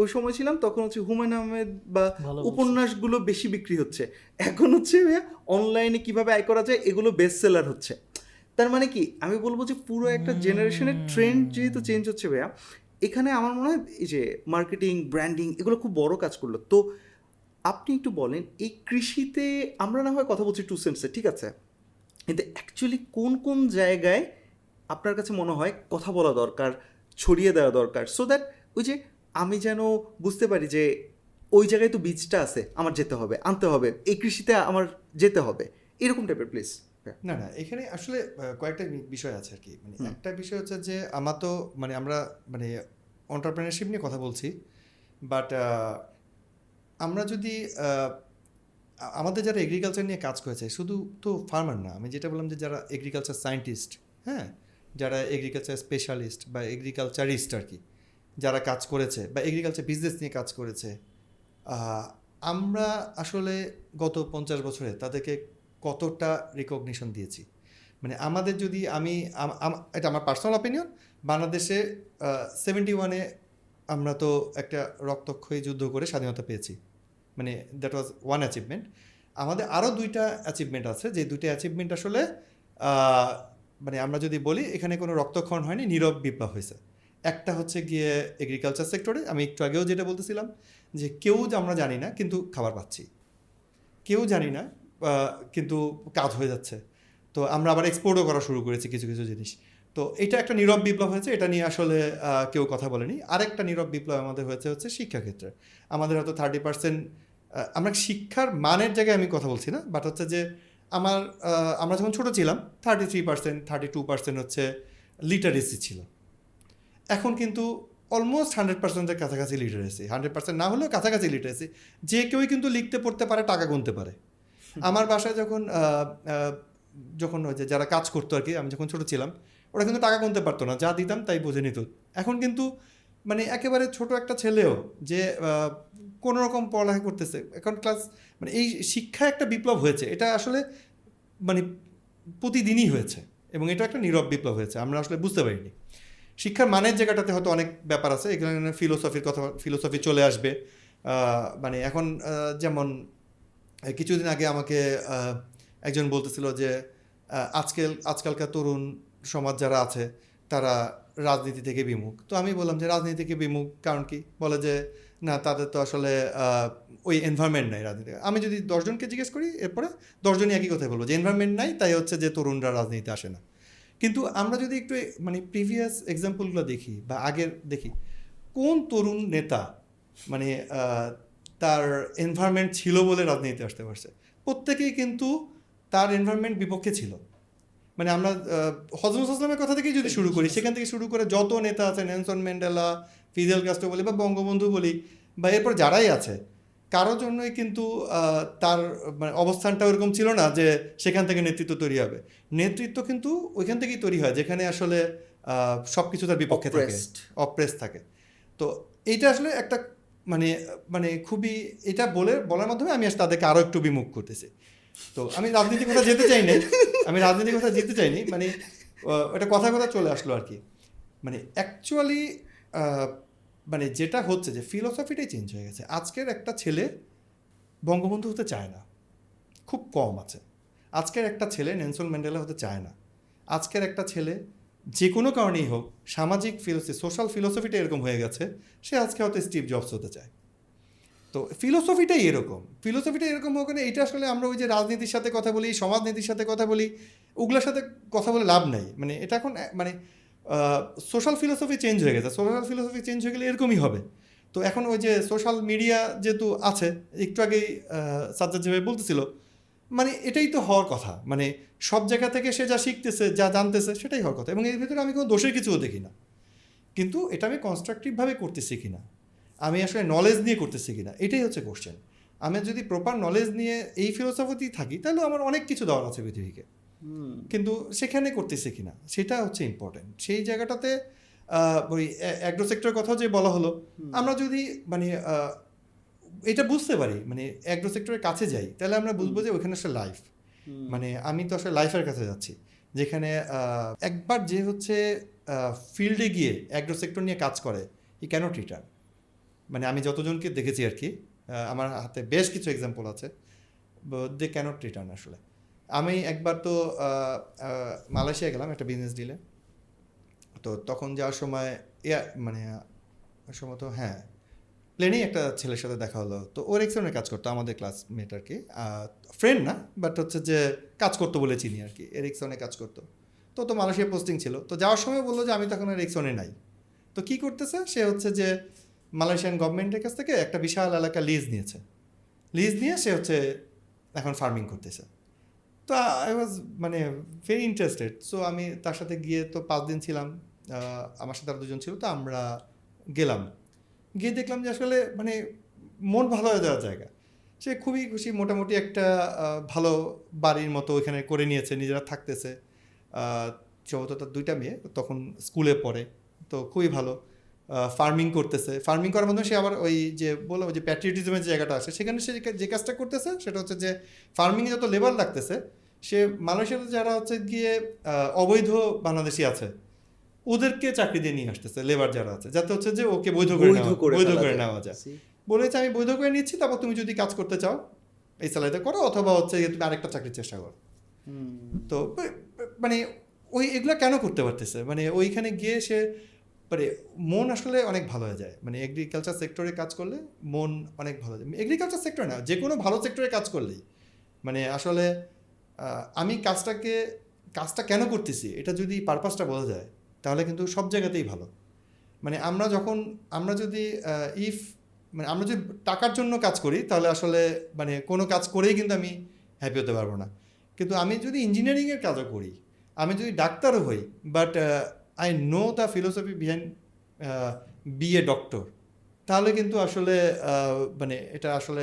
ওই সময় ছিলাম তখন হচ্ছে হুমায়ুন আহমেদ বা উপন্যাসগুলো বেশি বিক্রি হচ্ছে। এখন হচ্ছে অনলাইনে কীভাবে আয় করা যায় এগুলো বেস্ট সেলার হচ্ছে। তার মানে কি? আমি বলব যে পুরো একটা জেনারেশনের ট্রেন্ড যেহেতু চেঞ্জ হচ্ছে ভাইয়া এখানে আমার মনে হয় এই যে মার্কেটিং ব্র্যান্ডিং এগুলো খুব বড় কাজ করল। তো আপনি একটু বলেন এই কৃষিতে আমরা না হয় কথা বলছি টু সেন্সে ঠিক আছে? কিন্তু অ্যাকচুয়ালি কোন কোন জায়গায় আপনার কাছে মনে হয় কথা বলা দরকার ছড়িয়ে দেওয়া দরকার। সো দ্যাট ওই যে আমি যেন বুঝতে পারি যে ওই জায়গায় তো বীজটা আছে আমার যেতে হবে আনতে হবে এই কৃষিতে আমার যেতে হবে এরকম টাইপের প্লেস না না এখানে আসলে কয়েকটা বিষয় আছে আর কি মানে একটা বিষয় হচ্ছে যে আমার তো মানে আমরা মানে অন্টারপ্রেনারশিপ নিয়ে কথা বলছি বাট আমরা যদি আমাদের যারা এগ্রিকালচার নিয়ে কাজ করেছে শুধু তো ফার্মার না আমি যেটা বললাম যে যারা এগ্রিকালচার সায়েন্টিস্ট হ্যাঁ? যারা এগ্রিকালচার স্পেশালিস্ট বা এগ্রিকালচারিস্ট আর কি যারা কাজ করেছে বা এগ্রিকালচার বিজনেস নিয়ে কাজ করেছে আমরা আসলে গত পঞ্চাশ বছরে তাদেরকে কতটা রিকগনিশন দিয়েছি? মানে আমাদের যদি আমি এটা আমার পার্সোনাল অপিনিয়ন বাংলাদেশে সেভেন্টি ওয়ানে আমরা তো একটা রক্তক্ষয়ী যুদ্ধ করে স্বাধীনতা পেয়েছি। মানে দ্যাট ওয়াজ ওয়ান অ্যাচিভমেন্ট আমাদের আরও দুইটা অ্যাচিভমেন্ট আছে, যে দুইটা অ্যাচিভমেন্ট আসলে মানে আমরা যদি বলি, এখানে কোনো রক্তক্ষরণ হয়নি, নীরব বিপ্লব হয়েছে। একটা হচ্ছে গিয়ে এগ্রিকালচার সেক্টরে আমি একটু আগেও যেটা বলতেছিলাম যে কেউ আমরা জানি না, কিন্তু খাবার পাচ্ছি। কেউ জানি না কিন্তু কাজ হয়ে যাচ্ছে। তো আমরা আবার এক্সপোর্টও করা শুরু করেছি কিছু কিছু জিনিস। তো এটা একটা নীরব বিপ্লব হয়েছে, এটা নিয়ে আসলে কেউ কথা বলেনি। আরেকটা নীরব বিপ্লব আমাদের হয়েছে হচ্ছে শিক্ষাক্ষেত্রে আমাদের হয়তো থার্টি পার্সেন্ট আমরা শিক্ষার মানের জায়গায় আমি কথা বলছি না বাট হচ্ছে যে আমার আমরা যখন ছোটো ছিলাম thirty three percent thirty two percent হচ্ছে লিটারেসি ছিল। এখন কিন্তু অলমোস্ট হান্ড্রেড পার্সেন্টের কাছাকাছি লিটারেসি হান্ড্রেড পার্সেন্ট না হলেও কাছাকাছি লিটারেসি যে কেউই কিন্তু লিখতে, পড়তে পারে, টাকা গুনতে পারে। আমার বাসায় যখন যখন ওই যে যারা কাজ করতো আর কি, আমি যখন ছোটো ছিলাম, ওরা কিন্তু টাকা গুনতে পারতো না। যা দিতাম তাই বুঝে নিত। এখন কিন্তু মানে একেবারে ছোট একটা ছেলেও যে কোনো রকম পড়ালেখা করতেছে। এখন ক্লাস মানে এই শিক্ষা একটা বিপ্লব হয়েছে। এটা আসলে মানে প্রতিদিনই হয়েছে এবং এটা একটা নীরব বিপ্লব হয়েছে। আমরা আসলে বুঝতে পারিনি। শিক্ষার মানের জায়গাটাতে হয়তো অনেক ব্যাপার আছে। এখানে ফিলোসফির কথা ফিলোসফি চলে আসবে। মানে এখন যেমন, কিছুদিন আগে আমাকে একজন বলতেছিল যে আজকাল, আজকালকার তরুণ সমাজ যারা আছে, তারা রাজনীতি থেকে বিমুখ। তো আমি বললাম যে, রাজনীতি থেকে বিমুখ কারণ কি? বলে যে না, তাদের তো আসলে ওই এনভায়রনমেন্ট নাই রাজনীতি। আমি যদি দশজনকে জিজ্ঞেস করি, এরপরে দশজনই একই কথাই বলব। যে এনভায়রনমেন্ট নাই, তাই হচ্ছে যে তরুণরা রাজনীতিতে আসে না। কিন্তু আমরা যদি একটু মানে প্রিভিয়াস এক্সাম্পলগুলো দেখি বা আগের দেখি, কোন তরুণ নেতা মানে তার এনভায়রনমেন্ট ছিল বলে রাজনীতিতে আসতে পারছে? প্রত্যেকেই কিন্তু তার এনভায়রনমেন্ট বিপক্ষে ছিল। মানে আমরা হজরত আসলামের কথা থেকেই যদি শুরু করি, সেখান থেকে শুরু করে যত নেতা আছে নেলসন ম্যান্ডেলা ফিদেল কাস্টো বলি বা বঙ্গবন্ধু বলি বা এরপর যারাই আছে কারোর জন্যই কিন্তু তার মানে অবস্থানটা ওরকম ছিল না যে সেখান থেকে নেতৃত্ব তৈরি হবে। নেতৃত্ব কিন্তু ওইখান থেকেই তৈরি হয় যেখানে আসলে সব কিছু তার বিপক্ষে থাকে। অপ্রেস থাকে। তো এইটা আসলে একটা মানে মানে খুবই এটা বলে বলার মাধ্যমে আমি আসলে তাদেরকে আরও একটু বিমুখ করতেছি। তো আমি রাজনীতির কথা যেতে চাই চাইনি আমি রাজনীতির কথা যেতে চাইনি মানে এটা কথা কথা চলে আসলো আর কি। মানে অ্যাকচুয়ালি মানে যেটা হচ্ছে যে ফিলোসফিটাই চেঞ্জ হয়ে গেছে। আজকের একটা ছেলে বঙ্গবন্ধু হতে চায় না। খুব কম আছে। আজকের একটা ছেলে নেলসন ম্যান্ডেলা হতে চায় না। আজকের একটা ছেলে যে কোনো কারণেই হোক, সামাজিক ফিলোসফি সোশ্যাল ফিলোসফিটা এরকম হয়ে গেছে, সে আজকে হয়তো স্টিভ জবস হতে চায়। তো ফিলোসফিটাই এরকম। ফিলোসফিটা এরকম হোক না এটা আসলে আমরা ওই যে রাজনীতির সাথে কথা বলি, সমাজনীতির সাথে কথা বলি, ওগুলোর সাথে কথা বলে লাভ নাই। মানে এটা এখন মানে সোশ্যাল ফিলোসফি চেঞ্জ হয়ে গেছে। সোশ্যাল ফিলোসফি চেঞ্জ হয়ে গেলে এরকমই হবে। তো এখন ওই যে সোশ্যাল মিডিয়া যেহেতু আছে, একটু আগেই সাজ্জাদ যেভাবে বলতেছিল মানে এটাই তো হওয়ার কথা। মানে সব জায়গা থেকে সে যা শিখতেছে, যা জানতেছে, সেটাই হওয়ার কথা। এবং এর ভিতরে আমি কোনো দোষের কিছুও দেখি না। কিন্তু এটা আমি কনস্ট্রাকটিভভাবে করতেছি কিনা? আমি আসলে নলেজ নিয়ে করতেছি কিনা? এটাই হচ্ছে কোশ্চেন আমি যদি প্রপার নলেজ নিয়ে এই ফিলোসফিতেই থাকি, তাহলে আমার অনেক কিছু দেওয়ার আছে পৃথিবীকে। কিন্তু সেখানে করতেছে কিনা সেটা হচ্ছে ইম্পর্টেন্ট সেই জায়গাটাতে ওই অ্যাগ্রো সেক্টরের কথা যে বলা হলো আমরা যদি মানে এটা বুঝতে পারি মানে অ্যাগ্রো সেক্টরের কাছে যাই তাহলে আমরা বুঝব যে ওইখানে আসলে লাইফ মানে আমি তো আসলে লাইফের কাছে যাচ্ছি যেখানে একবার যে হচ্ছে ফিল্ডে গিয়ে অ্যাগ্রো সেক্টর নিয়ে কাজ করে ই ক্যানট রিটার্ন মানে আমি যতজনকে দেখেছি আর কি আমার হাতে বেশ কিছু এক্সাম্পল আছে দে ক্যানট রিটার্ন আসলে। আমি একবার তো মালয়েশিয়া গেলাম একটা বিজনেস ডিলে তো তখন যাওয়ার সময় এয়া মানে সম্ভবত হ্যাঁ প্লেনেই একটা ছেলের সাথে দেখা হলো। তো ওর এক্সনের কাজ করতো, আমাদের ক্লাসমেট আর কি ফ্রেন্ড না বাট হচ্ছে যে কাজ করতো বলে চিনি আর কি এরিকসনে কাজ করতো। তো তো মালয়েশিয়া পোস্টিং ছিল। তো যাওয়ার সময় বলল যে, আমি তখন এরিকসনে নাই। তো কি করতেছে? সে হচ্ছে যে, মালয়েশিয়ান গভর্নমেন্টের কাছ থেকে একটা বিশাল এলাকা লিজ নিয়েছে। লিজ নিয়ে সে হচ্ছে এখন ফার্মিং করতেছে। তো আই ওয়াজ মানে ভেরি ইন্টারেস্টেড সো আমি তার সাথে গিয়ে তো পাঁচ দিন ছিলাম আমার সাথে আর দুজন ছিল, তো আমরা গেলাম। গিয়ে দেখলাম যে আসলে মানে মন ভালো হয়ে যাওয়ার জায়গা। সে খুবই খুশি, মোটামুটি একটা ভালো বাড়ির মতো ওইখানে করে নিয়েছে, নিজেরা থাকতেছে। সম্ভবত তার দুইটা মেয়ে, তখন স্কুলে পড়ে, তো খুবই ভালো। ফার্মিং করতেছে। ফার্মিং করার মাধ্যমে সে আবার ওই যে বললাম যে প্যাট্রিয়টিজমের যে জায়গাটা আছে সেখানে সে যে- কাজটা করতেছে সেটা হচ্ছে যে ফার্মিংয়ে যত লেবার লাগতেছে সে মালয়েশিয়াতে যারা হচ্ছে গিয়ে অবৈধ বাংলাদেশি আছে ওদেরকে চাকরি দিয়ে নিয়ে আসতেছে লেবার যারা আছে যাতে হচ্ছে যে ওকে বৈধ করে বৈধ করে। নেওয়া যায়। বলেছে আমি বৈধ করে নিচ্ছি তারপর তুমি যদি কাজ করতে চাও এই স্যালারিতে করো অথবা হচ্ছে তুমি আরেকটা চাকরির চেষ্টা করো। তো মানে ওই এগুলো কেন করতে পারতেছে? মানে ওইখানে গিয়ে সে মানে মন আসলে অনেক ভালো হয়ে যায়। মানে এগ্রিকালচার সেক্টরে কাজ করলে মন অনেক ভালো যায়। এগ্রিকালচার সেক্টরে না, যে কোনো ভালো সেক্টরে কাজ করলেই। মানে আসলে আমি কাজটাকে, কাজটা কেন করতেছি? এটা যদি পারপাসটা বোঝা যায়, তাহলে কিন্তু সব জায়গাতেই ভালো। মানে আমরা যখন, আমরা যদি ইফ মানে আমরা যদি টাকার জন্য কাজ করি, তাহলে আসলে মানে কোনো কাজ করেই কিন্তু আমি হ্যাপি হতে পারব না। কিন্তু আমি যদি ইঞ্জিনিয়ারিংয়ের কাজও করি, আমি যদি ডাক্তারও হই but I know the philosophy behind be a doctor তাহলে কিন্তু আসলে মানে এটা আসলে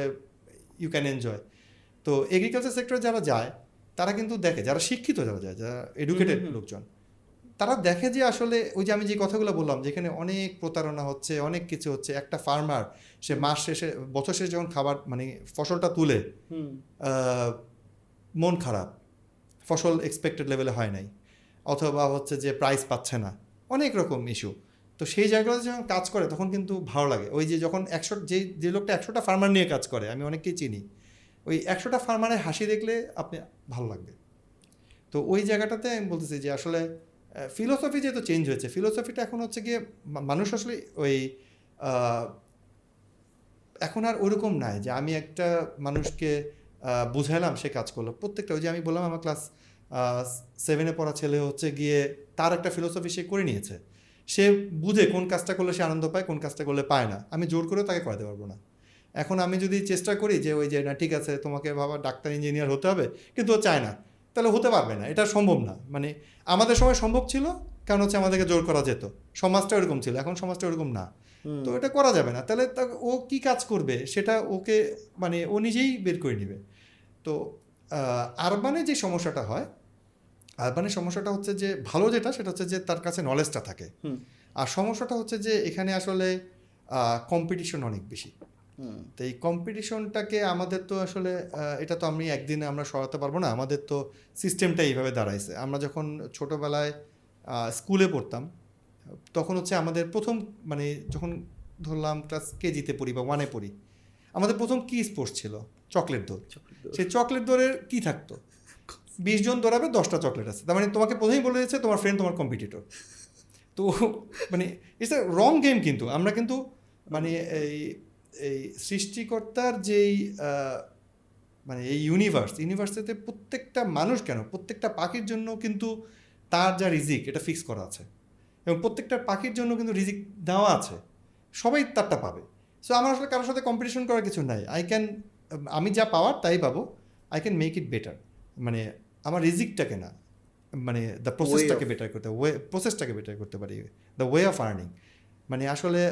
ইউ ক্যান এনজয় তো এগ্রিকালচার সেক্টরে যারা যায় তারা কিন্তু দেখে যারা শিক্ষিত যারা যায় যারা এডুকেটেড লোকজন তারা দেখে যে আসলে ওই যে আমি যে কথাগুলো বললাম যেখানে অনেক প্রতারণা হচ্ছে অনেক কিছু হচ্ছে একটা ফার্মার সে মাস শেষে বছর শেষে যখন খাবার মানে ফসলটা তুলে মন খারাপ ফসল এক্সপেক্টেড লেভেলে হয় নাই। অথবা হচ্ছে যে প্রাইস পাচ্ছে না। অনেক রকম ইস্যু তো সেই জায়গাতে যখন কাজ করে, তখন কিন্তু ভালো লাগে। ওই যে যখন একশো, যে যে লোকটা একশোটা ফার্মার নিয়ে কাজ করে, আমি অনেককেই চিনি, ওই একশোটা ফার্মারের হাসি দেখলে আপনি ভালো লাগবে। তো ওই জায়গাটাতে আমি বলতেছি যে আসলে ফিলোসফি যেহেতু চেঞ্জ হয়েছে ফিলোসফিটা এখন হচ্ছে গিয়ে মানুষ আসলে ওই এখন আর ওরকম নাই যে আমি একটা মানুষকে বুঝাইলাম সে কাজ করল। প্রত্যেকটা, ওই যে আমি বললাম আমার ক্লাস সেভেনে পড়া ছেলে হচ্ছে গিয়ে তার একটা ফিলোসফি সে করে নিয়েছে। সে বুঝে কোন কাজটা করলে সে আনন্দ পায় কোন কাজটা করলে পায় না। আমি জোর করে তাকে করাতে পারব না। এখন আমি যদি চেষ্টা করি যে ওই যে না ঠিক আছে তোমাকে বাবা ডাক্তার ইঞ্জিনিয়ার হতে হবে। কিন্তু ও চায় না। তাহলে হতে পারবে না। এটা সম্ভব না। মানে আমাদের সময় সম্ভব ছিল কারণ হচ্ছে আমাদেরকে জোর করা যেত? সমাজটা এরকম ছিল। এখন সমাজটা এরকম না। তো এটা করা যাবে না। তাহলে তা- ও কি কাজ করবে সেটা ওকে মানে ও নিজেই বের করে নেবে। তো আরবানে যে সমস্যাটা হয় আরবানের সমস্যাটা হচ্ছে যে ভালো যেটা সেটা হচ্ছে যে তার কাছে নলেজটা থাকে। আর সমস্যাটা হচ্ছে যে এখানে আসলে কম্পিটিশন অনেক বেশি। তো এই কম্পিটিশনটাকে আমাদের তো আসলে এটা তো আমি একদিনে আমরা সরাতে পারব না আমাদের তো সিস্টেমটা এইভাবে দাঁড়াইছে। আমরা যখন ছোটোবেলায় স্কুলে পড়তাম তখন হচ্ছে আমাদের প্রথম মানে যখন ধরলাম ক্লাস কেজিতে পড়ি বা ওয়ানে পড়ি আমাদের প্রথম কি স্পোর্টস ছিল চকলেট দৌড়। সেই চকলেট দৌড়ের কি থাকতো। বিশ জন দৌড়াবে, দশটা চকলেট আছে। তার মানে তোমাকে প্রথমেই বলে দিচ্ছে তোমার ফ্রেন্ড তোমার কম্পিটিটর তো মানে ইটস এ রং গেম কিন্তু। আমরা কিন্তু মানে এই এই সৃষ্টিকর্তার যেই মানে এই ইউনিভার্স ইউনিভার্সিতে প্রত্যেকটা মানুষ কেন? প্রত্যেকটা পাখির জন্য কিন্তু তার যা রিজিক, এটা ফিক্স করা আছে। এবং প্রত্যেকটা পাখির জন্য কিন্তু রিজিক দেওয়া আছে। সবাই তারটা পাবে। সো আমার আসলে কারোর সাথে কম্পিটিশন করার কিছু নাই। আই ক্যান আমি যা পাওয়ার তাই পাবো। I can make it better মানে আমার রিজিকটাকে না মানে দ্য প্রসেসটাকে বেটার করতে ওয়ে প্রসেসটাকে বেটার করতে পারি। দ্য ওয়ে অফ আর্নিং মানে আসলে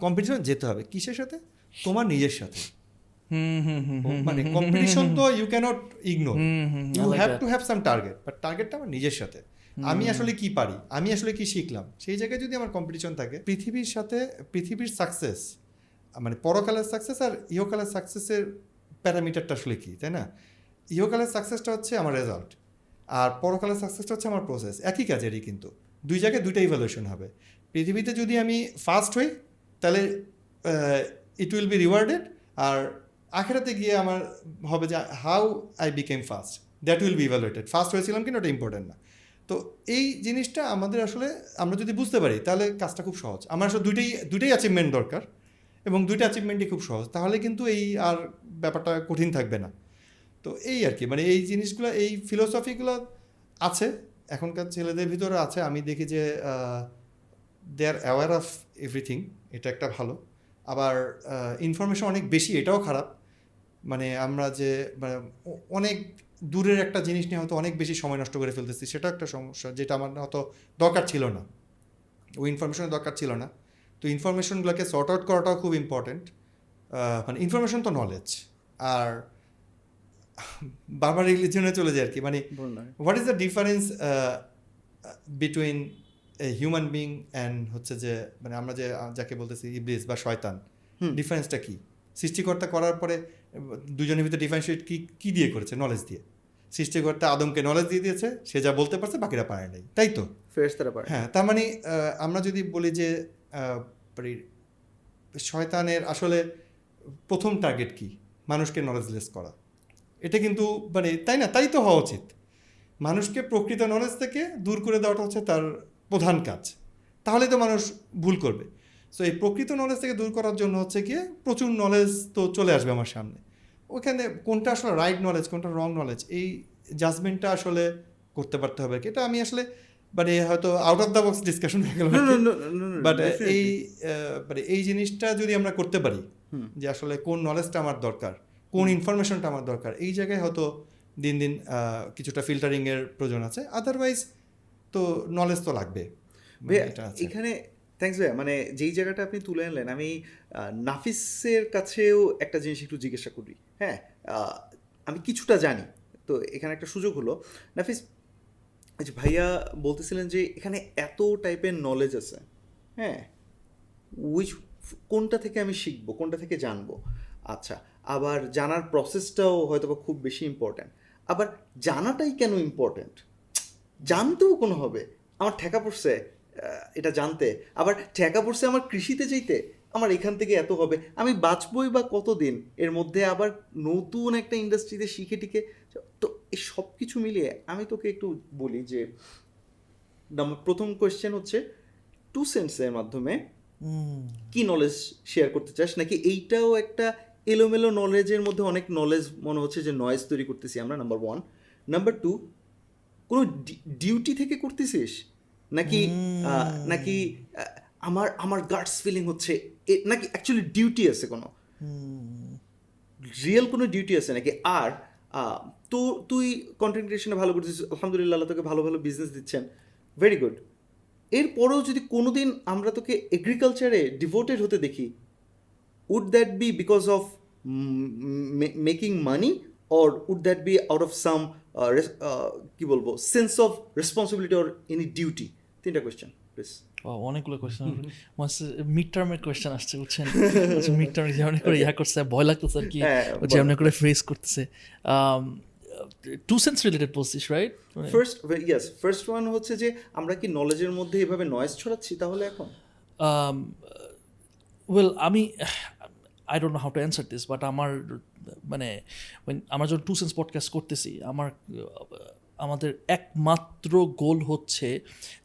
কম্পিটিশন যেতে হবে। কিসের সাথে? তোমার নিজের সাথে। হুম হুম হুম হুম মানে কম্পিটিশন তো you can't ignore you have to have some target but টার্গেটটা আমার নিজের সাথে। আমি আসলে কি পারি? আমি আসলে কি শিখলাম? সেই জায়গায় যদি আমার কম্পিটিশন থাকে পৃথিবীর সাথে পৃথিবীর সাকসেস মানে পরকালের সাকসেস আর ইহকালের সাকসেসের প্যারামিটারটা আসলে কি তাই না? ইহকালের সাকসেসটা হচ্ছে আমার রেজাল্ট আর পরকালের সাকসেসটা হচ্ছে আমার প্রসেস একই কাজেরই কিন্তু। দুই জায়গায় দুইটা ইভ্যালুয়েশন হবে। পৃথিবীতে যদি আমি ফার্স্ট হই, তাহলে ইট উইল বি রিওয়ার্ডেড আর আখেরাতে গিয়ে আমার হবে যে how I became first that will be evaluated first হয়েছিলাম কিনা ওটা ইম্পর্টেন্ট না। তো এই জিনিসটা আমাদের আসলে, আমরা যদি বুঝতে পারি, তাহলে কাজটা খুব সহজ। আমার আসলে দুইটাই দুইটাই অ্যাচিভমেন্ট দরকার, এবং দুইটা অ্যাচিভমেন্টই খুব সহজ। তাহলে কিন্তু এই আর ব্যাপারটা কঠিন থাকবে না। তো এই আর কি মানে এই জিনিসগুলো, এই ফিলোসফিগুলো আছে, এখনকার ছেলেদের ভিতরে আছে। আমি দেখি যে they are aware of everything এটা একটা ভালো। আবার ইনফরমেশন অনেক বেশি, এটাও খারাপ। মানে আমরা যে মানে অনেক দূরের একটা জিনিস নিয়ে হয়তো অনেক বেশি সময় নষ্ট করে ফেলতেছি, সেটা একটা সমস্যা, যেটা আমার হয়তো দরকার ছিল না। ওই ইনফরমেশনের দরকার ছিল না। তো ইনফরমেশনগুলোকে সর্ট আউট করাটাও খুব ইম্পর্ট্যান্ট মানে ইনফরমেশন তো নলেজ আর বারবার রিলিজনে চলে যায় আর কি মানে what is the difference between a human being and হচ্ছে যে মানে আমরা যে যাকে বলতেছি ইবলিস বা শয়তান। ডিফারেন্সটা কি? সৃষ্টিকর্তা করার পরে দুজনের ভিতরে ডিফারেন্সিয়েট কি কি দিয়ে করেছে? নলেজ দিয়ে। সৃষ্টিকর্তা আদমকে নলেজ দিয়ে দিয়েছে সে যা বলতে পারছে বাকিরা পারে নাই। তাই তো? পারে। হ্যাঁ তার মানে আমরা যদি বলি যে মানে শয়তানের আসলে প্রথম টার্গেট কি? মানুষকে নলেজলেস করা। এটা কিন্তু মানে তাই না? তাই তো হওয়া উচিত। মানুষকে প্রকৃত নলেজ থেকে দূর করে দেওয়াটা হচ্ছে তার প্রধান কাজ। তাহলে তো মানুষ ভুল করবে। সো এই প্রকৃত নলেজ থেকে দূর করার জন্য হচ্ছে গিয়ে প্রচুর নলেজ তো চলে আসবে আমার সামনে। ওখানে কোনটা আসলে রাইট নলেজ কোনটা রং নলেজ এই জাজমেন্টটা আসলে করতে পারতে হবে এটা আমি আসলে মানে হয়তো out of the box discussion হয়ে গেল বাট এই মানে এই জিনিসটা যদি আমরা করতে পারি যে আসলে কোন নলেজটা আমার দরকার কোন ইনফরমেশনটা আমার দরকার? এই জায়গায় হয়তো দিন দিন কিছুটা ফিল্টারিংয়ের প্রয়োজন আছে। আদারওয়াইজ তো নলেজ তো লাগবে। মানে এখানে থ্যাংকস ভাইয়া মানে যেই জায়গাটা আপনি তুলে আনলেন আমি নাফিসের কাছেও একটা জিনিস একটু জিজ্ঞাসা করি হ্যাঁ? আমি কিছুটা জানি। তো এখানে একটা সুযোগ হলো। নাফিস যে ভাইয়া বলতেছিলেন যে এখানে এত টাইপের নলেজ আছে হ্যাঁ? উইচ কোনটা থেকে আমি শিখব কোনটা থেকে জানব? আচ্ছা আবার জানার প্রসেসটাও হয়তো বা খুব বেশি ইম্পর্ট্যান্ট আবার জানাটাই কেন ইম্পর্ট্যান্ট জানতেও কোনো হবে। আমার ঠেকা পড়ছে এটা জানতে। আবার ঠেকা পড়ছে আমার কৃষিতে যেতে আমার এখান থেকে এত হবে। আমি বাঁচবই বা কতদিন? এর মধ্যে আবার নতুন একটা ইন্ডাস্ট্রিতে শিখে টিকে তো এই সব কিছু মিলিয়ে আমি তোকে একটু বলি যে প্রথম কোয়েশ্চেন হচ্ছে টু সেন্সের মাধ্যমে কি নলেজ শেয়ার করতে চাস? নাকি এইটাও একটা এলোমেলো নলেজের মধ্যে অনেক নলেজ মনে হচ্ছে যে নয়েজ তৈরি করতেছি আমরা নাম্বার ওয়ান নাম্বার টু কোনো ডিউটি থেকে করতেছিস? নাকি নাকি আমার আমার গার্ডস ফিলিং হচ্ছে নাকি অ্যাকচুয়ালি ডিউটি আছে কোনো? রিয়েল কোনো ডিউটি আছে নাকি? আর তো তুই কন্টেন্ট ক্রিয়েশনে ভালো করতেছিস আলহামদুলিল্লাহ আল্লাহ তোকে ভালো ভালো বিজনেস দিচ্ছেন। ভেরি গুড এরপরেও যদি কোনোদিন আমরা তোকে এগ্রিকালচারে ডিভোটেড হতে দেখি would that be because of making money or would that be out of some কি বলব sense of responsibility or any duty তিনটা কোয়েশ্চেন প্লিজ অনেকগুলো কোয়েশ্চেন মিড টার্মের কোয়েশ্চেন আসছে বুঝছেন? মিড টার্মে যেমন করে ইয়া করছে ভয় লাগতেছে আর কি হ্যাঁ, যেমন করে ফ্রেস করতেছে। টু সেন্স রিলেটেড বলছিস right first yes first one হচ্ছে যে আমরা কি নলেজের মধ্যে এভাবে নয়েজ ছড়াচ্ছি তাহলে এখন? ওয়েল আমি I don't know how to answer this but আমার মানে আমার যখন টু সেন্স পডকাস্ট করতেছি, আমার আমাদের একমাত্র গোল হচ্ছে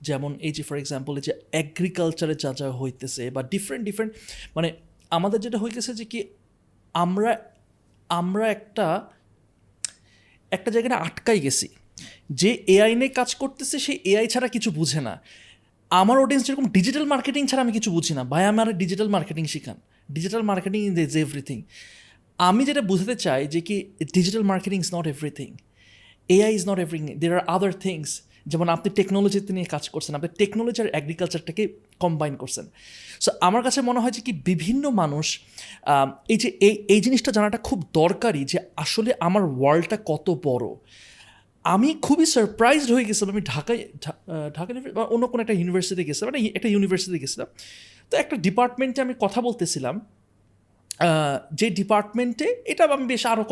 যেমন এই যে ফর এক্সাম্পল যে অ্যাগ্রিকালচারে যা যা হইতেছে বা ডিফারেন্ট ডিফারেন্ট মানে আমাদের যেটা হইতেছে যে কি, আমরা আমরা একটা একটা জায়গায় আটকাই গেছি। যে এআই নিয়ে কাজ করতেছে, সে এআই ছাড়া কিছু বুঝে না। আমার অডিয়েন্স যেরকম ডিজিটাল মার্কেটিং ছাড়া আমি কিছু বুঝি না। ভাই, আমার ডিজিটাল মার্কেটিং শিখান। ডিজিটাল মার্কেটিং ইজ এভরিথিং আমি যেটা বুঝতে চাই যে কি digital marketing is not everything AI is not everything there are other things যেমন আপনি টেকনোলজিতে নিয়ে কাজ করছেন, আপনি টেকনোলজি আর অ্যাগ্রিকালচারটাকে কম্বাইন করছেন। সো আমার কাছে মনে হয় যে কি বিভিন্ন মানুষ এই যে এই এই জিনিসটা জানাটা খুব দরকারি যে আসলে আমার ওয়ার্ল্ডটা কত বড়। আমি খুবই সারপ্রাইজড হয়ে গেছিলাম। আমি ঢাকায় ঢাকা ইউনিভার্সিটি অন্য কোনো একটা ইউনিভার্সিটিতে গেছিলাম মানে একটা ইউনিভার্সিটিতে গেছিলাম। তো একটা ডিপার্টমেন্টে আমি কথা বলতেছিলাম যে ডিপার্টমেন্টে এটা আমি বেশ আরও